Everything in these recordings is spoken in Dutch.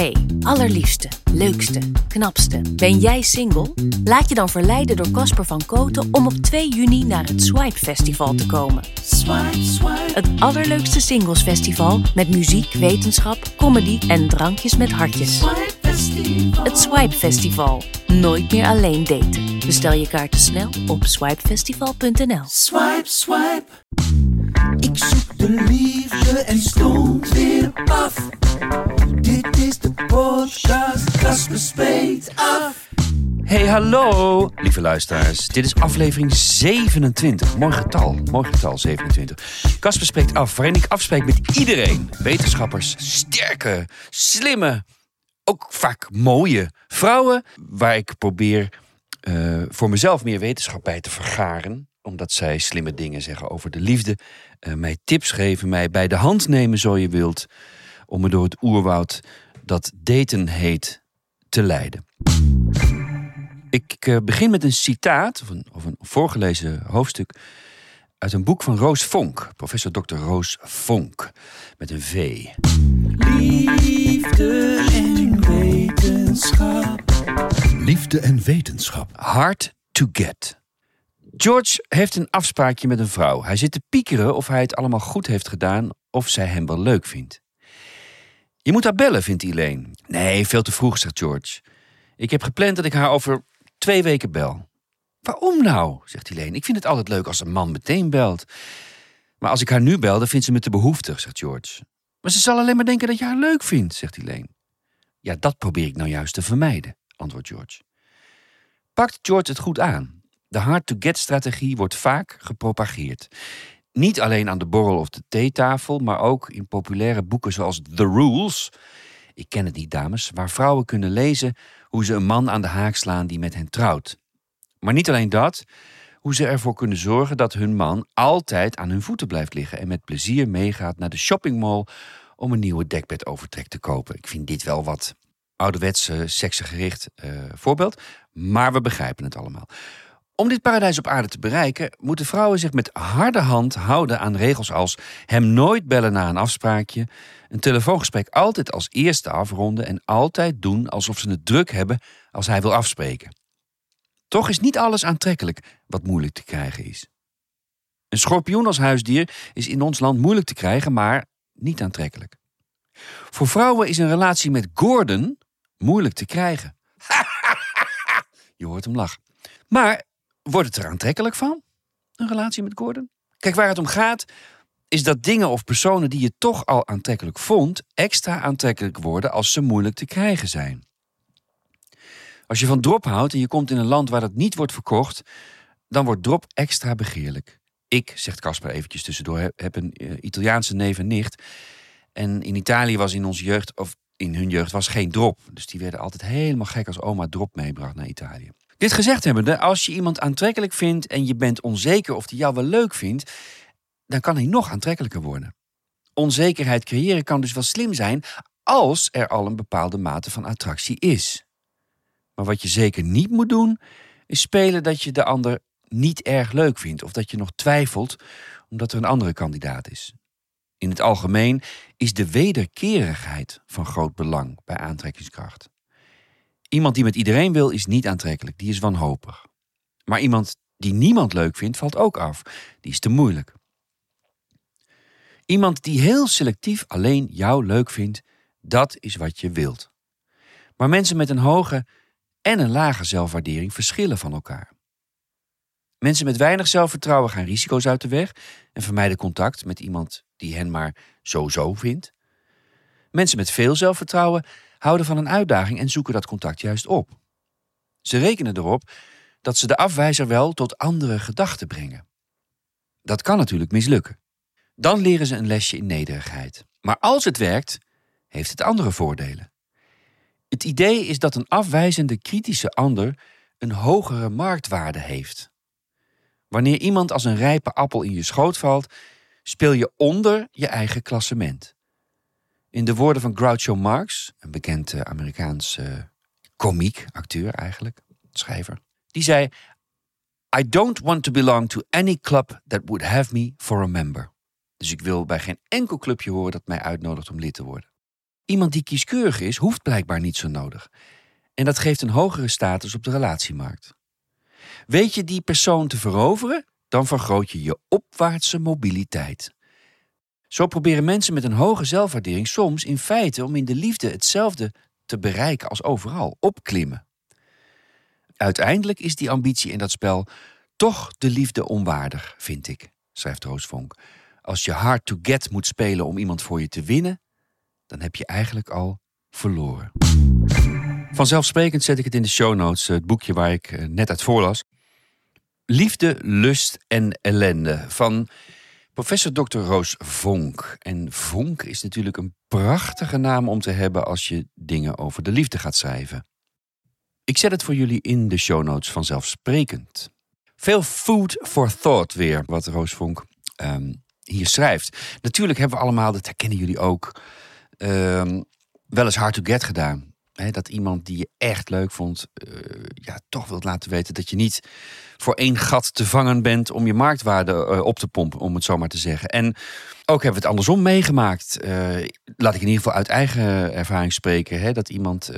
Hey, allerliefste, leukste, knapste. Ben jij single? Laat je dan verleiden door Casper van Koten om op 2 juni naar het Swipe Festival te komen. Swipe, swipe. Het allerleukste singlesfestival met muziek, wetenschap, comedy en drankjes met hartjes. Swipe Festival. Het Swipe Festival. Nooit meer alleen daten. Bestel je kaarten snel op swipefestival.nl. Swipe, swipe. Ik zoek de liefde en stond weer af. Podcast, spreekt af. Hey, hallo, lieve luisteraars. Dit is aflevering 27. Mooi getal, mooi getal, 27. Casper spreekt af, waarin ik afspreek met iedereen. Wetenschappers, sterke, slimme, ook vaak mooie vrouwen. Waar ik probeer eh, voor mezelf meer wetenschap bij te vergaren. Omdat zij slimme dingen zeggen over de liefde. eh, mij tips geven, mij bij de hand nemen zo je wilt. Om me door het oerwoud dat daten heet te leiden. Ik eh, begin met een citaat, of een, of een voorgelezen hoofdstuk, uit een boek van Roos Vonk, professor Dr. Roos Vonk, met een V. Liefde en wetenschap. Liefde en wetenschap. Hard to get. George heeft een afspraakje met een vrouw. Hij zit te piekeren of hij het allemaal goed heeft gedaan of zij hem wel leuk vindt. Je moet haar bellen, vindt Elaine. Nee, veel te vroeg, zegt George. Ik heb gepland dat ik haar over twee weken bel. Waarom nou? zegt Elaine. Ik vind het altijd leuk als een man meteen belt. Maar als ik haar nu bel, dan vindt ze me te behoeftig, zegt George. Maar ze zal alleen maar denken dat je haar leuk vindt, zegt Elaine. Ja, dat probeer ik nou juist te vermijden, antwoordt George. Pakt George het goed aan? De hard-to-get-strategie wordt vaak gepropageerd. Niet alleen aan de borrel of de theetafel, maar ook in populaire boeken zoals The Rules. Ik ken het niet, dames, waar vrouwen kunnen lezen hoe ze een man aan de haak slaan die met hen trouwt. Maar niet alleen dat, hoe ze ervoor kunnen zorgen dat hun man altijd aan hun voeten blijft liggen en met plezier meegaat naar de shoppingmall om een nieuwe dekbedovertrek te kopen. Ik vind dit wel wat ouderwetse, seksgericht eh voorbeeld, maar we begrijpen het allemaal. Om dit paradijs op aarde te bereiken, moeten vrouwen zich met harde hand houden aan regels als hem nooit bellen na een afspraakje, een telefoongesprek altijd als eerste afronden en altijd doen alsof ze het druk hebben als hij wil afspreken. Toch is niet alles aantrekkelijk wat moeilijk te krijgen is. Een schorpioen als huisdier is in ons land moeilijk te krijgen, maar niet aantrekkelijk. Voor vrouwen is een relatie met Gordon moeilijk te krijgen. Je hoort hem lachen. Maar wordt het er aantrekkelijk van? Een relatie met Gordon? Kijk, waar het om gaat, is dat dingen of personen die je toch al aantrekkelijk vond, extra aantrekkelijk worden als ze moeilijk te krijgen zijn. Als je van drop houdt en je komt in een land waar dat niet wordt verkocht, dan wordt drop extra begeerlijk. Ik, zegt Casper eventjes tussendoor, heb- een eh, Italiaanse neef en nicht. En in Italië was in onze jeugd, of in hun jeugd, was geen drop. Dus die werden altijd helemaal gek als oma drop meebracht naar Italië. Dit gezegd hebbende, als je iemand aantrekkelijk vindt en je bent onzeker of die jou wel leuk vindt, dan kan hij nog aantrekkelijker worden. Onzekerheid creëren kan dus wel slim zijn als er al een bepaalde mate van attractie is. Maar wat je zeker niet moet doen, is spelen dat je de ander niet erg leuk vindt of dat je nog twijfelt omdat er een andere kandidaat is. In het algemeen is de wederkerigheid van groot belang bij aantrekkingskracht. Iemand die met iedereen wil is niet aantrekkelijk, die is wanhopig. Maar iemand die niemand leuk vindt valt ook af, die is te moeilijk. Iemand die heel selectief alleen jou leuk vindt, dat is wat je wilt. Maar mensen met een hoge en een lage zelfwaardering verschillen van elkaar. Mensen met weinig zelfvertrouwen gaan risico's uit de weg en vermijden contact met iemand die hen maar zo-zo vindt. Mensen met veel zelfvertrouwen houden van een uitdaging en zoeken dat contact juist op. Ze rekenen erop dat ze de afwijzer wel tot andere gedachten brengen. Dat kan natuurlijk mislukken. Dan leren ze een lesje in nederigheid. Maar als het werkt, heeft het andere voordelen. Het idee is dat een afwijzende kritische ander een hogere marktwaarde heeft. Wanneer iemand als een rijpe appel in je schoot valt, speel je onder je eigen klassement. In de woorden van Groucho Marx, een bekend eh, Amerikaans eh, komiek, acteur eigenlijk, schrijver, die zei: I don't want to belong to any club that would have me for a member. Dus ik wil bij geen enkel clubje horen dat mij uitnodigt om lid te worden. Iemand die kieskeurig is, hoeft blijkbaar niet zo nodig. En dat geeft een hogere status op de relatiemarkt. Weet je die persoon te veroveren, dan vergroot je je opwaartse mobiliteit. Zo proberen mensen met een hoge zelfwaardering soms in feite om in de liefde hetzelfde te bereiken als overal, opklimmen. Uiteindelijk is die ambitie in dat spel toch de liefde onwaardig, vind ik, schrijft Roos Vonk. Als je hard to get moet spelen om iemand voor je te winnen, dan heb je eigenlijk al verloren. Vanzelfsprekend zet ik het in de show notes, het boekje waar ik eh, net uit voorlas. Liefde, lust en ellende van professor Dr. Roos Vonk. En Vonk is natuurlijk een prachtige naam om te hebben als je dingen over de liefde gaat schrijven. Ik zet het voor jullie in de show notes vanzelfsprekend. Veel food for thought weer, wat Roos Vonk ehm, hier schrijft. Natuurlijk hebben we allemaal, dat herkennen jullie ook, ehm, wel eens hard to get gedaan. Dat iemand die je echt leuk vond, eh, ja, toch wilt laten weten dat je niet voor één gat te vangen bent om je marktwaarde eh, op te pompen, om het zo maar te zeggen. En ook hebben we het andersom meegemaakt. Eh, laat ik in ieder geval uit eigen ervaring spreken. Hè, dat iemand,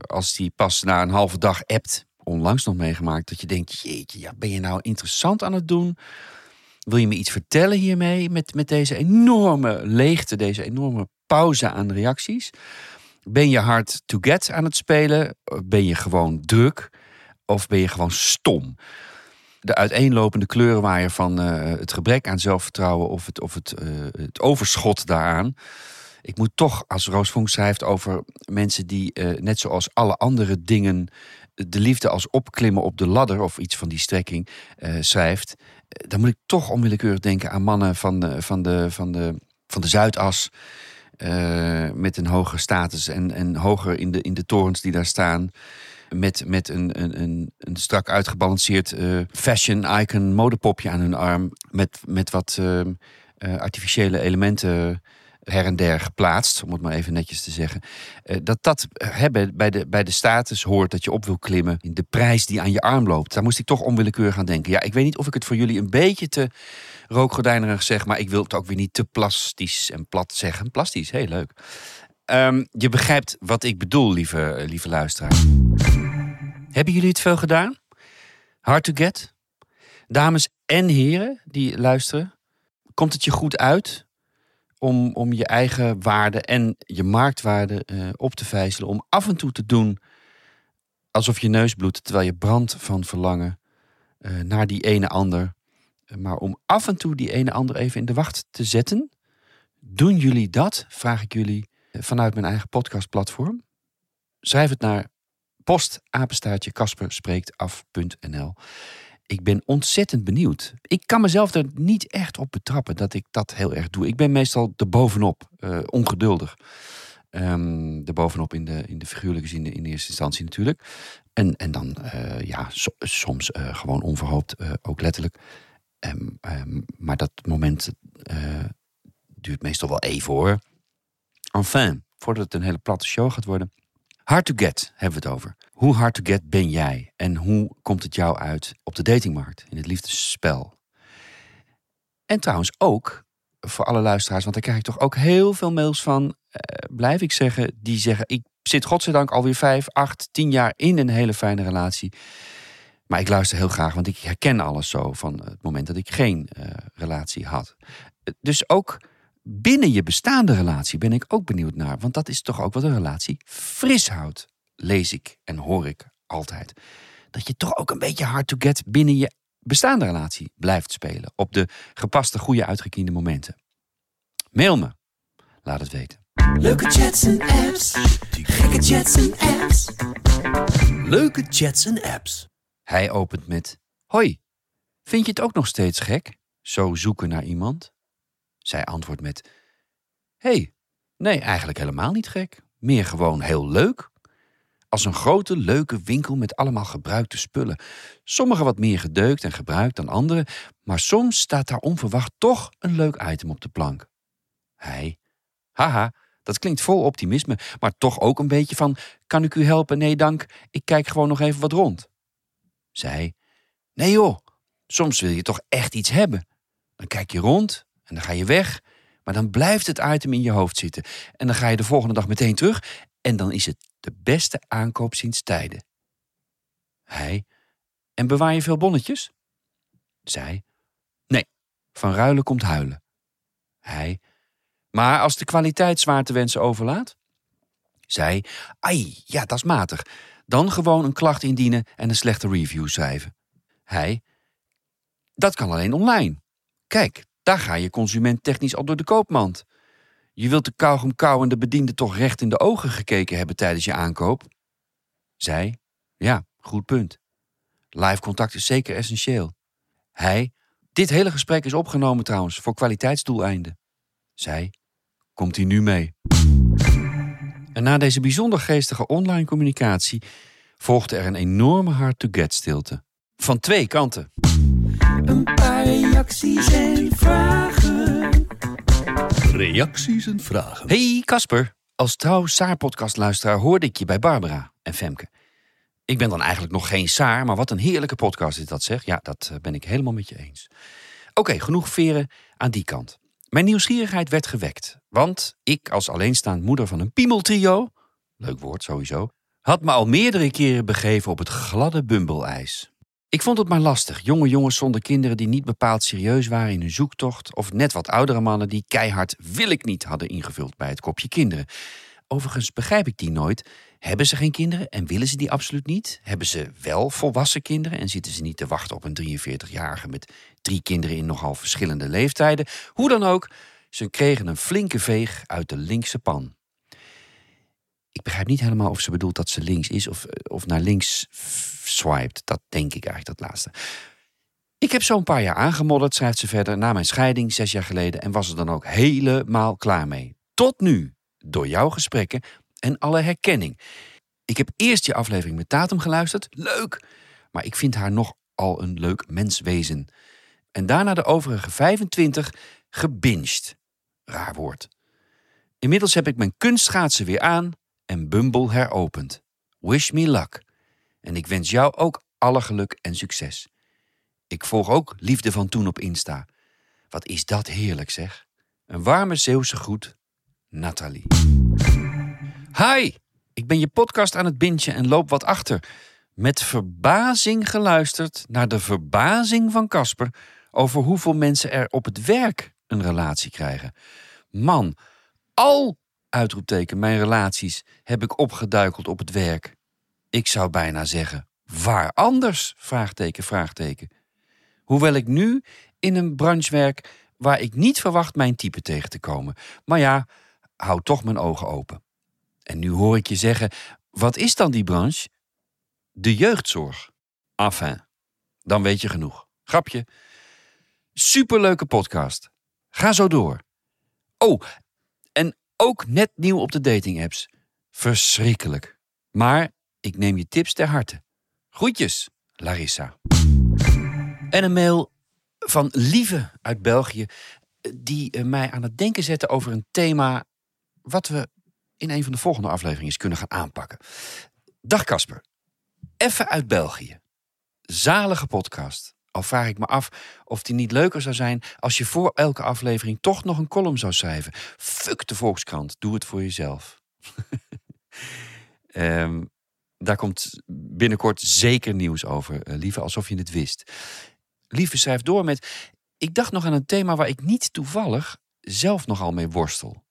als die pas na een halve dag appt, onlangs nog meegemaakt, dat je denkt, jeetje, ja, ben je nou interessant aan het doen? Wil je me iets vertellen hiermee met, met deze enorme leegte, deze enorme pauze aan reacties? Ben je hard to get aan het spelen? Ben je gewoon druk? Of ben je gewoon stom? De uiteenlopende kleurenwaaier van eh, het gebrek aan zelfvertrouwen of het, of het, eh, het overschot daaraan. Ik moet toch, als Roos Vonk schrijft over mensen die, eh, net zoals alle andere dingen, de liefde als opklimmen op de ladder of iets van die strekking schrijft, dan moet ik toch onwillekeurig denken aan mannen van de, van de, van de, van de Zuidas. Eh, met een hoge status en, en hoger in de, in de torens die daar staan. Met, met een, een, een, een strak uitgebalanceerd eh, fashion icon modepopje aan hun arm. Met, met wat eh, artificiële elementen her en der geplaatst, om het maar even netjes te zeggen. Eh, dat dat hebben bij de, bij de status hoort dat je op wil klimmen in de prijs die aan je arm loopt. Daar moest ik toch onwillekeurig aan denken. Ja, ik weet niet of ik het voor jullie een beetje te rookgordijnerig zeg, maar ik wil het ook weer niet te plastisch en plat zeggen. Plastisch, heel leuk. Ehm, je begrijpt wat ik bedoel, lieve, lieve luisteraar. Hebben jullie het veel gedaan? Hard to get? Dames en heren die luisteren, komt het je goed uit om, om je eigen waarde en je marktwaarde eh, op te vijzelen? Om af en toe te doen alsof je neus bloedt terwijl je brandt van verlangen eh, naar die ene ander. Eh, Maar om af en toe die ene ander even in de wacht te zetten. Doen jullie dat? Vraag ik jullie vanuit mijn eigen podcastplatform. Schrijf het naar postapenstaartje kasperspreektaf.nl. Ik ben ontzettend benieuwd. Ik kan mezelf er niet echt op betrappen dat ik dat heel erg doe. Ik ben meestal de bovenop, eh, ongeduldig. Ehm de bovenop in de, in de figuurlijke zin in eerste instantie natuurlijk. En, en dan eh, ja, so- soms eh, gewoon onverhoopt, ook letterlijk. Ehm, ehm, maar dat moment duurt meestal wel even hoor. Enfin, voordat het een hele platte show gaat worden. Hard to get hebben we het over. Hoe hard to get ben jij? En hoe komt het jou uit op de datingmarkt, in het liefdesspel? En trouwens ook voor alle luisteraars, want daar krijg ik toch ook heel veel mails van, eh, blijf ik zeggen, die zeggen: Ik zit godzijdank alweer vijf, acht, tien jaar in een hele fijne relatie. Maar ik luister heel graag, want ik herken alles zo van het moment dat ik geen eh, relatie had. Dus ook binnen je bestaande relatie ben ik ook benieuwd naar. Want dat is toch ook wat een relatie fris houdt. Lees ik en hoor ik altijd. Dat je toch ook een beetje hard to get binnen je bestaande relatie blijft spelen. Op de gepaste, goede, uitgekiende momenten. Mail me. Laat het weten. Leuke chats en apps. Gekke chats en apps. Leuke chats en apps. Hij opent met: Hoi, vind je het ook nog steeds gek? Zo zoeken naar iemand? Zij antwoordt met: hey, nee, eigenlijk helemaal niet gek. Meer gewoon heel leuk. Als een grote, leuke winkel met allemaal gebruikte spullen. Sommige wat meer gedeukt en gebruikt dan andere, maar soms staat daar onverwacht toch een leuk item op de plank. Hij: Haha, dat klinkt vol optimisme, maar toch ook een beetje van: Kan ik u helpen? Nee, dank. Ik kijk gewoon nog even wat rond. Zij: Nee joh, soms wil je toch echt iets hebben. Dan kijk je rond en dan ga je weg, Maar dan blijft het item in je hoofd zitten. En dan ga je de volgende dag meteen terug. En dan is het de beste aankoop sinds tijden. Hij. En bewaar je veel bonnetjes? Zij. Nee, van ruilen komt huilen. Hij. Maar als de kwaliteit zwaar te wensen overlaat? Zij. Ai, ja, dat is matig. Dan gewoon een klacht indienen en een slechte review schrijven. Hij. Dat kan alleen online. Kijk, daar ga je consument technisch al door de koopmand. Je wilt de kauwgom kauwende bediende toch recht in de ogen gekeken hebben tijdens je aankoop? Zij. Ja, goed punt. Live contact is zeker essentieel. Hij. Dit hele gesprek is opgenomen trouwens voor kwaliteitsdoeleinden. Zij. Komt hij nu mee? En na deze bijzonder geestige online communicatie volgde er een enorme hard-to-get stilte. Van twee kanten. Reacties en vragen. Reacties en vragen. Hey Casper, als trouw Saar-podcastluisteraar hoorde ik je bij Barbara en Femke. Ik ben dan eigenlijk nog geen Saar, maar wat een heerlijke podcast is dat zeg. Ja, dat eh, ben ik helemaal met je eens. Oké, genoeg veren aan die kant. Mijn nieuwsgierigheid werd gewekt, want ik als alleenstaand moeder van een piemeltrio, leuk woord sowieso, had me al meerdere keren begeven op het gladde bumbeleijs. Ik vond het maar lastig, jonge jongens zonder kinderen die niet bepaald serieus waren in hun zoektocht, of net wat oudere mannen die keihard wil ik niet hadden ingevuld bij het kopje kinderen. Overigens begrijp ik die nooit. Hebben ze geen kinderen en willen ze die absoluut niet? Hebben ze wel volwassen kinderen en zitten ze niet te wachten op een 43-jarige met drie kinderen in nogal verschillende leeftijden? Hoe dan ook, ze kregen een flinke veeg uit de linkse pan. Ik begrijp niet helemaal of ze bedoelt dat ze links is of, of naar links swiped. Dat denk ik eigenlijk, dat laatste. Ik heb zo'n paar jaar aangemodderd, schrijft ze verder, na mijn scheiding zes jaar geleden en was er dan ook helemaal klaar mee. Tot nu, door jouw gesprekken en alle herkenning. Ik heb eerst je aflevering met Tatum geluisterd, leuk, maar ik vind haar nog al een leuk menswezen. En daarna de overige 25 gebinged. Raar woord. Inmiddels heb ik mijn kunstschaatsen weer aan en Bumble heropend. Wish me luck. En ik wens jou ook alle geluk en succes. Ik volg ook Liefde van Toen op Insta. Wat is dat heerlijk zeg. Een warme Zeeuwse groet, Nathalie. Hi, ik ben je podcast aan het bintje en loop wat achter. Met verbazing geluisterd naar de verbazing van Casper over hoeveel mensen er op het werk een relatie krijgen. Man, al, uitroepteken, mijn relaties heb ik opgeduikeld op het werk. Ik zou bijna zeggen, waar anders? Vraagteken, vraagteken. Hoewel ik nu in een branche werk waar ik niet verwacht mijn type tegen te komen. Maar ja, hou toch mijn ogen open. En nu hoor ik je zeggen, wat is dan die branche? De jeugdzorg. Enfin, dan weet je genoeg. Grapje. Superleuke podcast. Ga zo door. Oh, en ook net nieuw op de dating-apps. Verschrikkelijk. Maar ik neem je tips ter harte. Groetjes, Larissa. En een mail van Lieve uit België, die eh, mij aan het denken zette over een thema wat we in een van de volgende afleveringen eens kunnen gaan aanpakken. Dag Casper. Even uit België. Zalige podcast. Al vraag ik me af of die niet leuker zou zijn als je voor elke aflevering toch nog een column zou schrijven. Fuck de Volkskrant, doe het voor jezelf. Ehm, daar komt binnenkort zeker nieuws over, eh, lieve, alsof je het wist. Lieve schrijft door met: Ik dacht nog aan een thema waar ik niet toevallig zelf nogal mee worstel.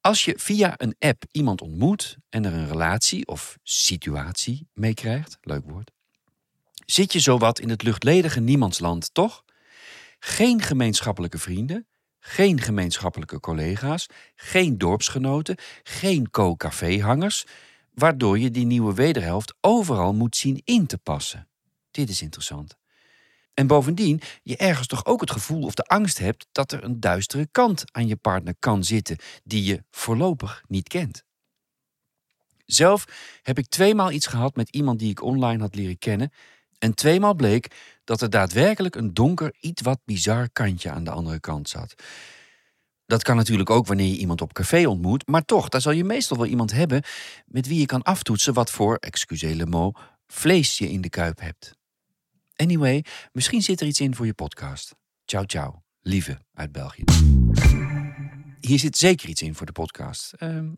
Als je via een app iemand ontmoet en er een relatie of situatie mee krijgt, leuk woord, zit je zowat in het luchtledige niemandsland, toch? Geen gemeenschappelijke vrienden, geen gemeenschappelijke collega's, geen dorpsgenoten, geen co-caféhangers, waardoor je die nieuwe wederhelft overal moet zien in te passen. Dit is interessant. En bovendien, je ergens toch ook het gevoel of de angst hebt dat er een duistere kant aan je partner kan zitten die je voorlopig niet kent. Zelf heb ik tweemaal iets gehad met iemand die ik online had leren kennen. En tweemaal bleek dat er daadwerkelijk een donker, iets wat bizar kantje aan de andere kant zat. Dat kan natuurlijk ook wanneer je iemand op café ontmoet, maar toch, daar zal je meestal wel iemand hebben met wie je kan aftoetsen wat voor, excusez le vlees je in de kuip hebt. Anyway, misschien zit er iets in voor je podcast. Ciao, ciao. Lieve uit België. hier zit zeker iets in voor de podcast. Ehm,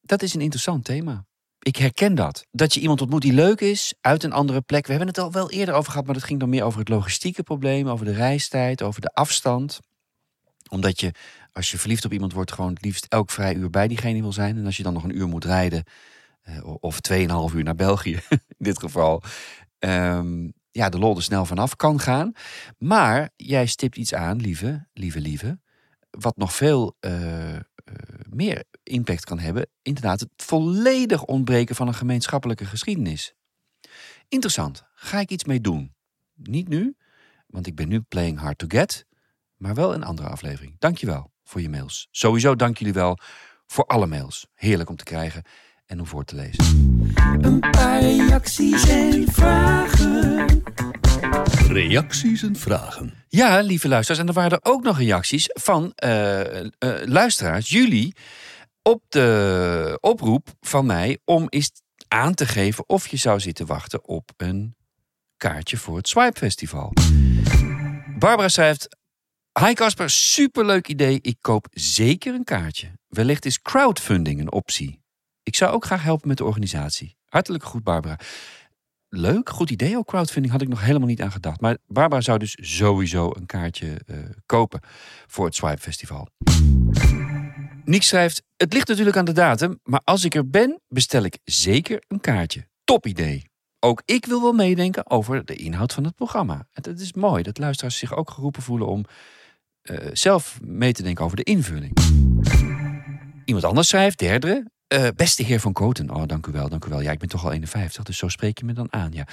dat is een interessant thema. Ik herken dat. Dat je iemand ontmoet die leuk is, uit een andere plek. We hebben het al wel eerder over gehad, maar dat ging dan meer over het logistieke probleem, over de reistijd, over de afstand. Omdat je, als je verliefd op iemand wordt, gewoon het liefst elk vrij uur bij diegene wil zijn. En als je dan nog een uur moet rijden, eh, of 2,5 uur naar België, in dit geval, ehm, ja, de lol er snel vanaf kan gaan. Maar jij stipt iets aan, lieve, lieve, lieve, wat nog veel eh, eh, meer impact kan hebben. Inderdaad, het volledig ontbreken van een gemeenschappelijke geschiedenis. Interessant. Ga ik iets mee doen? Niet nu, want ik ben nu playing hard to get, maar wel een andere aflevering. Dankjewel voor je mails. Sowieso dank jullie wel voor alle mails. Heerlijk om te krijgen en om voor te lezen. Een paar reacties en vragen. Reacties en vragen. Ja, lieve luisteraars. En er waren er ook nog reacties van eh, eh, luisteraars, jullie, op de oproep van mij om eens aan te geven of je zou zitten wachten op een kaartje voor het Swipe Festival. Barbara schrijft. Hi Casper, superleuk idee. Ik koop zeker een kaartje. Wellicht is crowdfunding een optie. Ik zou ook graag helpen met de organisatie. Hartelijk goed, Barbara. Leuk, goed idee ook. Crowdfunding had ik nog helemaal niet aan gedacht. Maar Barbara zou dus sowieso een kaartje eh, kopen voor het Swipe Festival. Niek schrijft: Het ligt natuurlijk aan de datum, maar als ik er ben, bestel ik zeker een kaartje. Top idee. Ook ik wil wel meedenken over de inhoud van het programma. En het is mooi dat luisteraars zich ook geroepen voelen om eh, zelf mee te denken over de invulling. Iemand anders schrijft, derde. Eh, beste heer van Koten. Oh, dank u wel, dank u wel. Ja, ik ben toch al 51, dus zo spreek je me dan aan. Ja.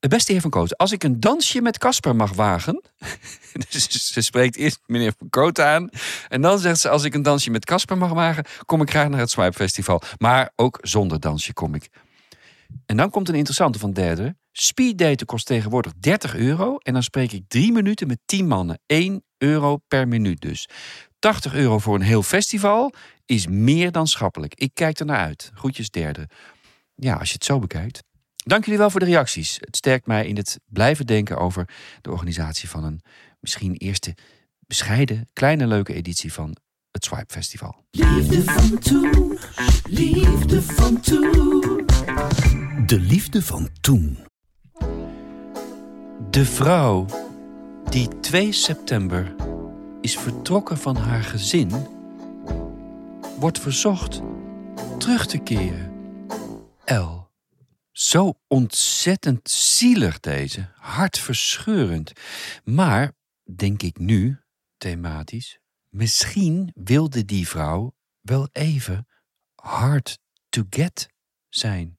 Eh, beste heer van Koten, als ik een dansje met Casper mag wagen. dus ze spreekt eerst meneer van Koten aan. En dan zegt ze, als ik een dansje met Casper mag wagen, kom ik graag naar het Swipe Festival. Maar ook zonder dansje kom ik. En dan komt een interessante van derde. Speeddaten kost tegenwoordig 30 euro. En dan spreek ik drie minuten met 10 mannen. 1 euro per minuut dus. 80 euro voor een heel festival is meer dan schappelijk. Ik kijk er naar uit. Groetjes derde. Ja, als je het zo bekijkt. Dank jullie wel voor de reacties. Het sterkt mij in het blijven denken over de organisatie van een misschien eerste bescheiden, kleine, leuke editie van het Swipe Festival. Liefde van toen, liefde van toen. De liefde van toen. De vrouw die 2 september is vertrokken van haar gezin, wordt verzocht terug te keren. L. Zo ontzettend zielig deze, hartverscheurend. Maar, denk ik nu, thematisch, misschien wilde die vrouw wel even hard to get zijn.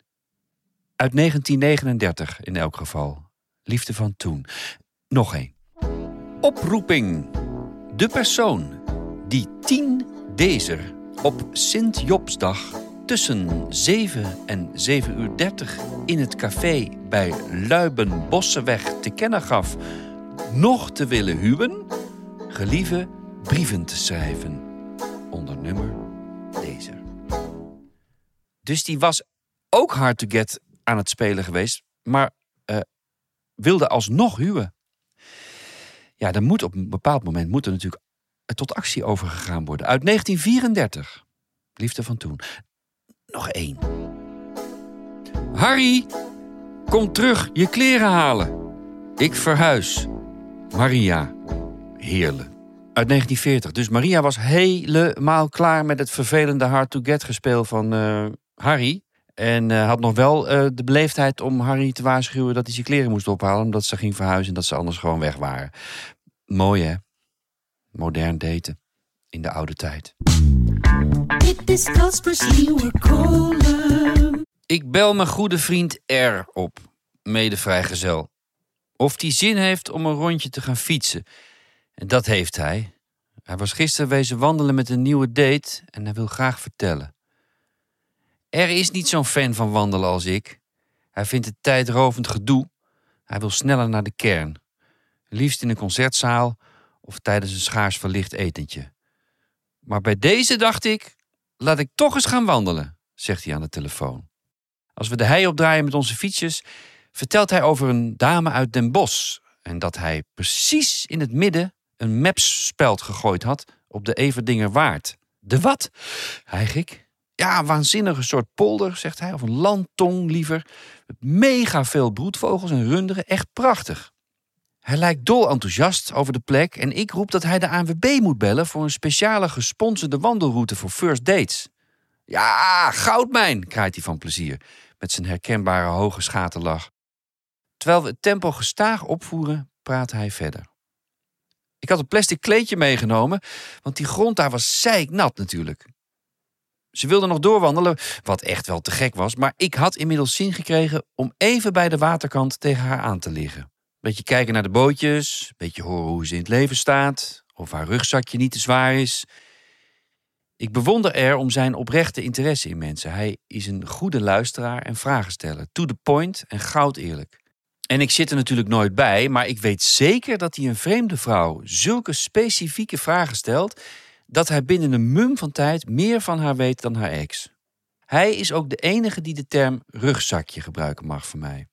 Uit 1939 in elk geval. Liefde van toen. Nog één. Oproeping. De persoon die 10 dezer op Sint-Jobsdag tussen 7 en 7 uur 30 in het café bij Luiben-Bossenweg te kennen gaf nog te willen huwen, gelieve brieven te schrijven onder nummer dezer. Dus die was ook hard to get aan het spelen geweest, maar eh, wilde alsnog huwen. Ja, dan moet op een bepaald moment moet er natuurlijk tot actie overgegaan worden. Uit 1934. Liefde van toen. Nog één. Harry, kom terug je kleren halen. Ik verhuis. Maria. Heerlijk. Uit 1940. Dus Maria was helemaal klaar met het vervelende hard to get gespeel van eh, Harry. En eh, had nog wel eh, de beleefdheid om Harry te waarschuwen dat hij zijn kleren moest ophalen. Omdat ze ging verhuizen en dat ze anders gewoon weg waren. Mooi hè? Modern daten. In de oude tijd. Dit is Casper's nieuwe column. Ik bel mijn goede vriend R op, mede vrijgezel. Of die zin heeft om een rondje te gaan fietsen. En dat heeft hij. Hij was gisteren wezen wandelen met een nieuwe date en hij wil graag vertellen. R is niet zo'n fan van wandelen als ik. Hij vindt het tijdrovend gedoe. Hij wil sneller naar de kern. Liefst in een concertzaal of tijdens een schaars verlicht etentje. Maar bij deze dacht ik, laat ik toch eens gaan wandelen, zegt hij aan de telefoon. Als we de hei opdraaien met onze fietsjes, vertelt hij over een dame uit Den Bosch en dat hij precies in het midden een mapspeld gegooid had op de Everdinger Waard. De wat? Hijg ik. Ja, waanzinnige soort polder, zegt hij. Of een landtong liever. Mega veel broedvogels en runderen. Echt prachtig. Hij lijkt dol enthousiast over de plek en ik roep dat hij de ANWB moet bellen voor een speciale gesponsorde wandelroute voor first dates. Ja, goudmijn, kraait hij van plezier, met zijn herkenbare hoge schaterlach. Terwijl we het tempo gestaag opvoeren, praat hij verder. Ik had een plastic kleedje meegenomen, want die grond daar was zeiknat natuurlijk. Ze wilde nog doorwandelen, wat echt wel te gek was, maar ik had inmiddels zin gekregen om even bij de waterkant tegen haar aan te liggen. Beetje kijken naar de bootjes, beetje horen hoe ze in het leven staat, of haar rugzakje niet te zwaar is. Ik bewonder er om zijn oprechte interesse in mensen. Hij is een goede luisteraar en vragensteller, to the point en goud eerlijk. En ik zit er natuurlijk nooit bij, maar ik weet zeker dat hij een vreemde vrouw zulke specifieke vragen stelt dat hij binnen een mum van tijd meer van haar weet dan haar ex. Hij is ook de enige die de term rugzakje gebruiken mag voor mij.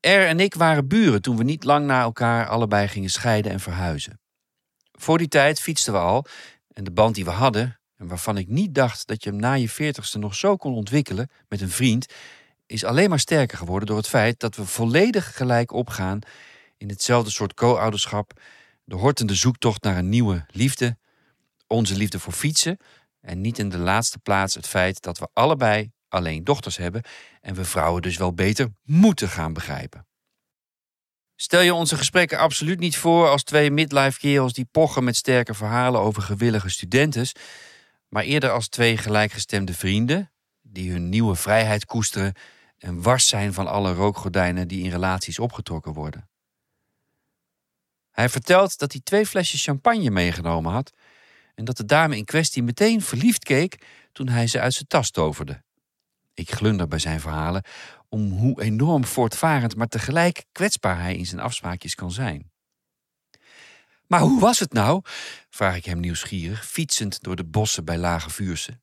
Er en ik waren buren toen we niet lang na elkaar allebei gingen scheiden en verhuizen. Voor die tijd fietsten we al en de band die we hadden, en waarvan ik niet dacht dat je hem na je veertigste nog zo kon ontwikkelen met een vriend, is alleen maar sterker geworden door het feit dat we volledig gelijk opgaan in hetzelfde soort co-ouderschap, de hortende zoektocht naar een nieuwe liefde, onze liefde voor fietsen en niet in de laatste plaats het feit dat we allebei alleen dochters hebben en we vrouwen dus wel beter moeten gaan begrijpen. Stel je onze gesprekken absoluut niet voor als twee midlife kerels die pochen met sterke verhalen over gewillige studentes, maar eerder als twee gelijkgestemde vrienden die hun nieuwe vrijheid koesteren en wars zijn van alle rookgordijnen die in relaties opgetrokken worden. Hij vertelt dat hij twee flesjes champagne meegenomen had en dat de dame in kwestie meteen verliefd keek toen hij ze uit zijn tas toverde. Ik glunder bij zijn verhalen om hoe enorm voortvarend, maar tegelijk kwetsbaar hij in zijn afspraakjes kan zijn. Maar hoe was het nou? vraag ik hem nieuwsgierig, fietsend door de bossen bij Lage Vuurse.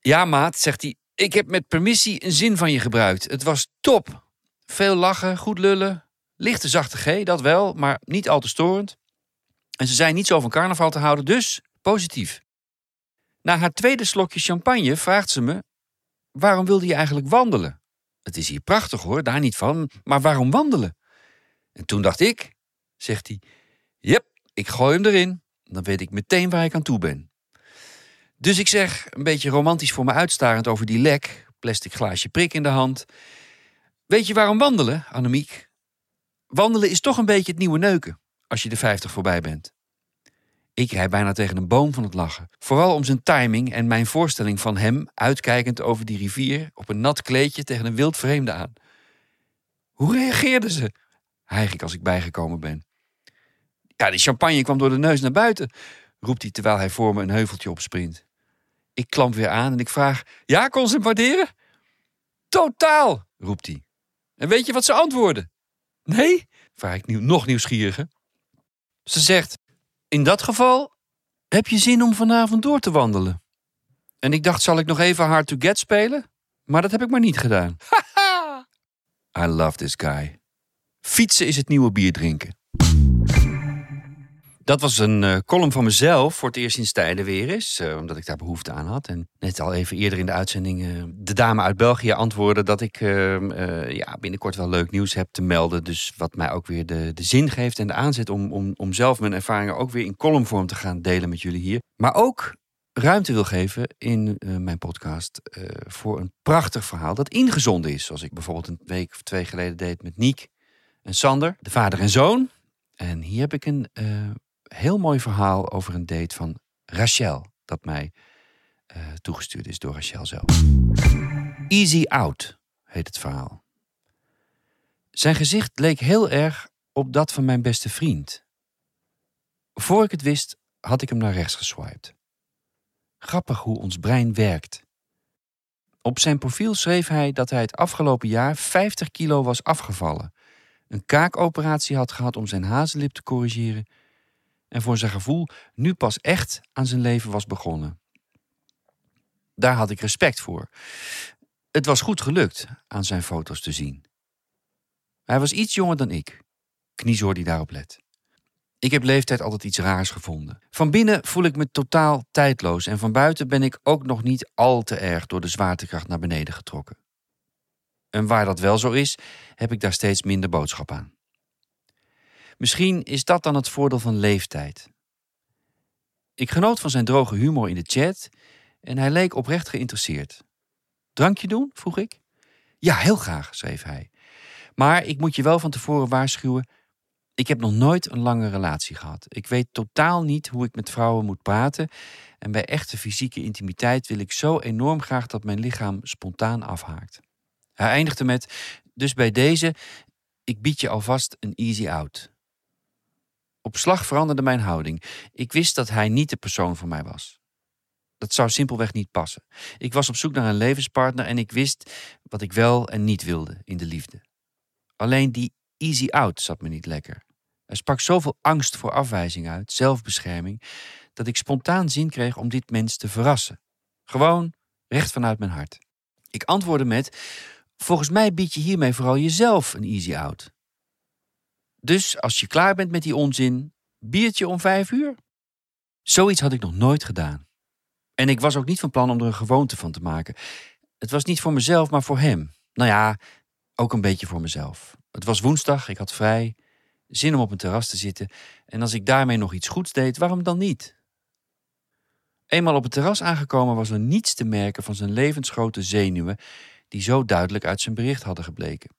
Ja, maat, zegt hij, ik heb met permissie een zin van je gebruikt. Het was top. Veel lachen, goed lullen, lichte zachte G, dat wel, maar niet al te storend. En ze zijn niet zo van carnaval te houden, dus positief. Na haar tweede slokje champagne vraagt ze me waarom wilde je eigenlijk wandelen? Het is hier prachtig hoor, daar niet van, maar waarom wandelen? En toen dacht ik, zegt hij, yep, ik gooi hem erin. Dan weet ik meteen waar ik aan toe ben. Dus ik zeg, een beetje romantisch voor me uitstarend over die lek, plastic glaasje prik in de hand. Weet je waarom wandelen, Annemiek? Wandelen is toch een beetje het nieuwe neuken, als je de 50 voorbij bent. Ik rijd bijna tegen een boom van het lachen. Vooral om zijn timing en mijn voorstelling van hem uitkijkend over die rivier op een nat kleedje tegen een wild vreemde aan. Hoe reageerde ze? Hijg ik als ik bijgekomen ben. Ja, die champagne kwam door de neus naar buiten, roept hij terwijl hij voor me een heuveltje opsprint. Ik klamp weer aan en ik vraag: Ja, kon ze hem waarderen? Totaal, roept hij. En weet je wat ze antwoordde? Nee, vraag ik nieuw, nog nieuwsgieriger. Ze zegt: in dat geval heb je zin om vanavond door te wandelen. En ik dacht, zal ik nog even hard to get spelen? Maar dat heb ik maar niet gedaan. I love this guy. Fietsen is het nieuwe bier drinken. Dat was een uh, column van mezelf voor het eerst sinds tijden weer is. Uh, omdat ik daar behoefte aan had. En net al even eerder in de uitzending uh, de dame uit België antwoordde dat ik ja, binnenkort wel leuk nieuws heb te melden. Dus wat mij ook weer de, de zin geeft en de aanzet om, om, om zelf mijn ervaringen ook weer in columnvorm te gaan delen met jullie hier. Maar ook ruimte wil geven in mijn podcast voor een prachtig verhaal dat ingezonden is. Zoals ik bijvoorbeeld een week of twee geleden deed met Niek en Sander, de vader en zoon. En hier heb ik een heel mooi verhaal over een date van Rachel, dat mij uh, toegestuurd is door Rachel zelf. Easy Out heet het verhaal. Zijn gezicht leek heel erg op dat van mijn beste vriend. Voor ik het wist, had ik hem naar rechts geswiped. Grappig hoe ons brein werkt. Op zijn profiel schreef hij dat hij het afgelopen jaar 50 kilo was afgevallen, een kaakoperatie had gehad om zijn hazenlip te corrigeren en voor zijn gevoel nu pas echt aan zijn leven was begonnen. Daar had ik respect voor. Het was goed gelukt aan zijn foto's te zien. Hij was iets jonger dan ik. Kniezoor die daarop let. Ik heb leeftijd altijd iets raars gevonden. Van binnen voel ik me totaal tijdloos en van buiten ben ik ook nog niet al te erg door de zwaartekracht naar beneden getrokken. En waar dat wel zo is, heb ik daar steeds minder boodschap aan. Misschien is dat dan het voordeel van leeftijd. Ik genoot van zijn droge humor in de chat en hij leek oprecht geïnteresseerd. Drankje doen? vroeg ik. Ja, heel graag, schreef hij. Maar ik moet je wel van tevoren waarschuwen. Ik heb nog nooit een lange relatie gehad. Ik weet totaal niet hoe ik met vrouwen moet praten. En bij echte fysieke intimiteit wil ik zo enorm graag dat mijn lichaam spontaan afhaakt. Hij eindigde met: Dus bij deze, ik bied je alvast een easy out. Op slag veranderde mijn houding. Ik wist dat hij niet de persoon voor mij was. Dat zou simpelweg niet passen. Ik was op zoek naar een levenspartner en ik wist wat ik wel en niet wilde in de liefde. Alleen die easy out zat me niet lekker. Er sprak zoveel angst voor afwijzing uit, zelfbescherming, dat ik spontaan zin kreeg om dit mens te verrassen. Gewoon recht vanuit mijn hart. Ik antwoordde met: Volgens mij bied je hiermee vooral jezelf een easy out. Dus als je klaar bent met die onzin, biertje om vijf uur? Zoiets had ik nog nooit gedaan. En ik was ook niet van plan om er een gewoonte van te maken. Het was niet voor mezelf, maar voor hem. Nou ja, ook een beetje voor mezelf. Het was woensdag, ik had vrij, zin om op een terras te zitten. En als ik daarmee nog iets goeds deed, waarom dan niet? Eenmaal op het terras aangekomen was er niets te merken van zijn levensgrote zenuwen, die zo duidelijk uit zijn bericht hadden gebleken.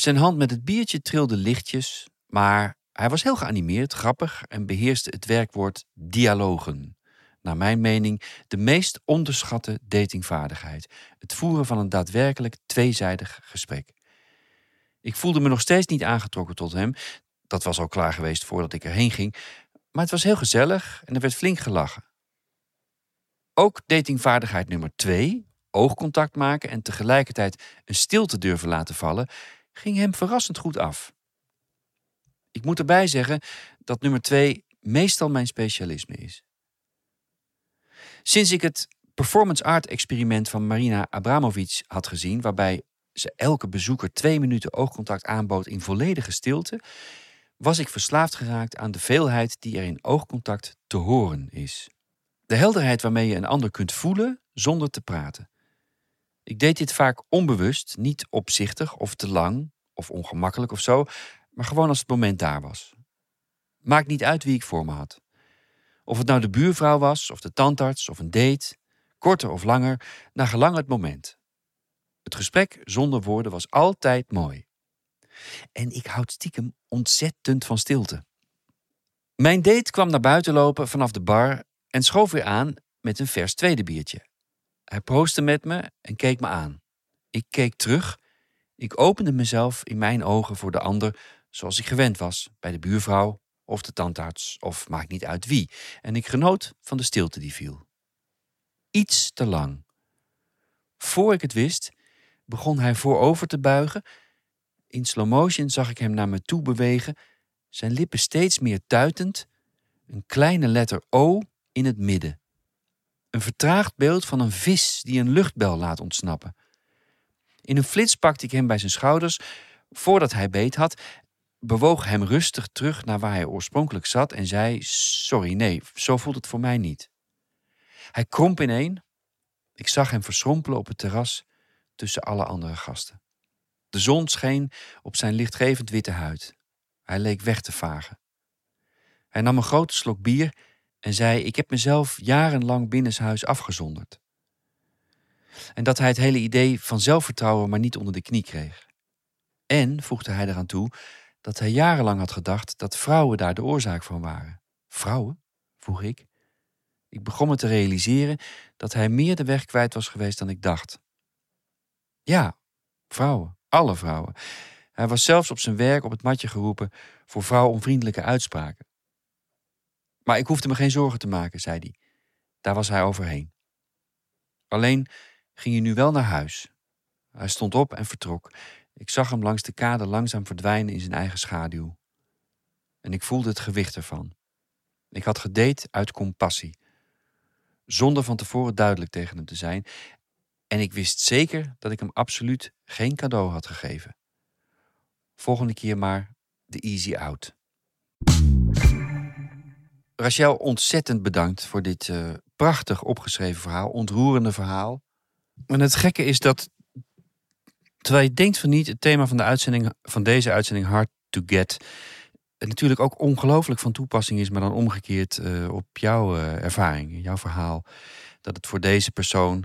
Zijn hand met het biertje trilde lichtjes, maar hij was heel geanimeerd, grappig en beheerste het werkwoord dialogen. Naar mijn mening de meest onderschatte datingvaardigheid: het voeren van een daadwerkelijk tweezijdig gesprek. Ik voelde me nog steeds niet aangetrokken tot hem. Dat was al klaar geweest voordat ik erheen ging. Maar het was heel gezellig en er werd flink gelachen. Ook datingvaardigheid nummer twee, oogcontact maken en tegelijkertijd een stilte durven laten vallen, ging hem verrassend goed af. Ik moet erbij zeggen dat nummer twee meestal mijn specialisme is. Sinds ik het performance art experiment van Marina Abramovic had gezien, waarbij ze elke bezoeker twee minuten oogcontact aanbood in volledige stilte, was ik verslaafd geraakt aan de veelheid die er in oogcontact te horen is. De helderheid waarmee je een ander kunt voelen zonder te praten. Ik deed dit vaak onbewust, niet opzichtig of te lang of ongemakkelijk of zo, maar gewoon als het moment daar was. Maakt niet uit wie ik voor me had. Of het nou de buurvrouw was, of de tandarts, of een date, korter of langer, naar gelang het moment. Het gesprek zonder woorden was altijd mooi. En ik houd stiekem ontzettend van stilte. Mijn date kwam naar buiten lopen vanaf de bar en schoof weer aan met een vers tweede biertje. Hij proostte met me en keek me aan. Ik keek terug. Ik opende mezelf in mijn ogen voor de ander zoals ik gewend was, bij de buurvrouw of de tandarts of maakt niet uit wie. En ik genoot van de stilte die viel. Iets te lang. Voor ik het wist, begon hij voorover te buigen. In slow motion zag ik hem naar me toe bewegen, zijn lippen steeds meer tuitend, een kleine letter O in het midden. Een vertraagd beeld van een vis die een luchtbel laat ontsnappen. In een flits pakte ik hem bij zijn schouders voordat hij beet had, bewoog hem rustig terug naar waar hij oorspronkelijk zat en zei: Sorry, nee, zo voelt het voor mij niet. Hij kromp ineen. Ik zag hem verschrompelen op het terras tussen alle andere gasten. De zon scheen op zijn lichtgevend witte huid. Hij leek weg te vagen. Hij nam een grote slok bier en zei: Ik heb mezelf jarenlang binnenshuis afgezonderd. En dat hij het hele idee van zelfvertrouwen maar niet onder de knie kreeg. En, voegde hij eraan toe, dat hij jarenlang had gedacht dat vrouwen daar de oorzaak van waren. Vrouwen? vroeg ik. Ik begon me te realiseren dat hij meer de weg kwijt was geweest dan ik dacht. Ja, vrouwen, alle vrouwen. Hij was zelfs op zijn werk op het matje geroepen voor vrouwonvriendelijke uitspraken. Maar ik hoefde me geen zorgen te maken, zei hij. Daar was hij overheen. Alleen ging hij nu wel naar huis. Hij stond op en vertrok. Ik zag hem langs de kade langzaam verdwijnen in zijn eigen schaduw. En ik voelde het gewicht ervan. Ik had gedate uit compassie, zonder van tevoren duidelijk tegen hem te zijn, en ik wist zeker dat ik hem absoluut geen cadeau had gegeven. Volgende keer maar de easy out. Rachel, ontzettend bedankt voor dit eh, prachtig opgeschreven verhaal, ontroerende verhaal. En het gekke is dat, terwijl je denkt van niet, het thema van, de uitzending, van deze uitzending, Hard to Get, natuurlijk ook ongelooflijk van toepassing is, maar dan omgekeerd eh, op jouw eh, ervaring, jouw verhaal. Dat het voor deze persoon,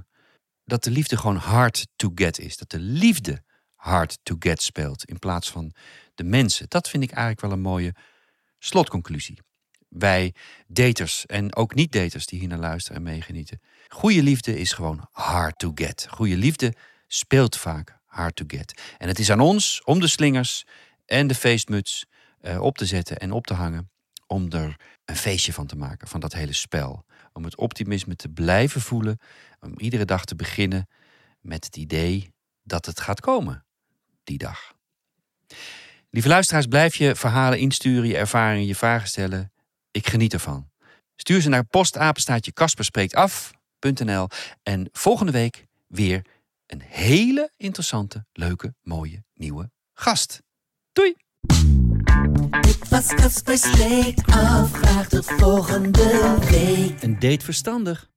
dat de liefde gewoon hard to get is. Dat de liefde hard to get speelt in plaats van de mensen. Dat vind ik eigenlijk wel een mooie slotconclusie. Wij daters en ook niet-daters die hier naar luisteren en meegenieten. Goede liefde is gewoon hard to get. Goede liefde speelt vaak hard to get. En het is aan ons om de slingers en de feestmuts eh, op te zetten en op te hangen. Om er een feestje van te maken, van dat hele spel. Om het optimisme te blijven voelen. Om iedere dag te beginnen met het idee dat het gaat komen, die dag. Lieve luisteraars, blijf je verhalen insturen, je ervaringen, je vragen stellen. Ik geniet ervan. Stuur ze naar postapenstaatje kasperspreektaf.nl en volgende week weer een hele interessante, leuke, mooie, nieuwe gast. Doei! Dit was Kasper Spreekt Af. Graag tot volgende week. Een date verstandig.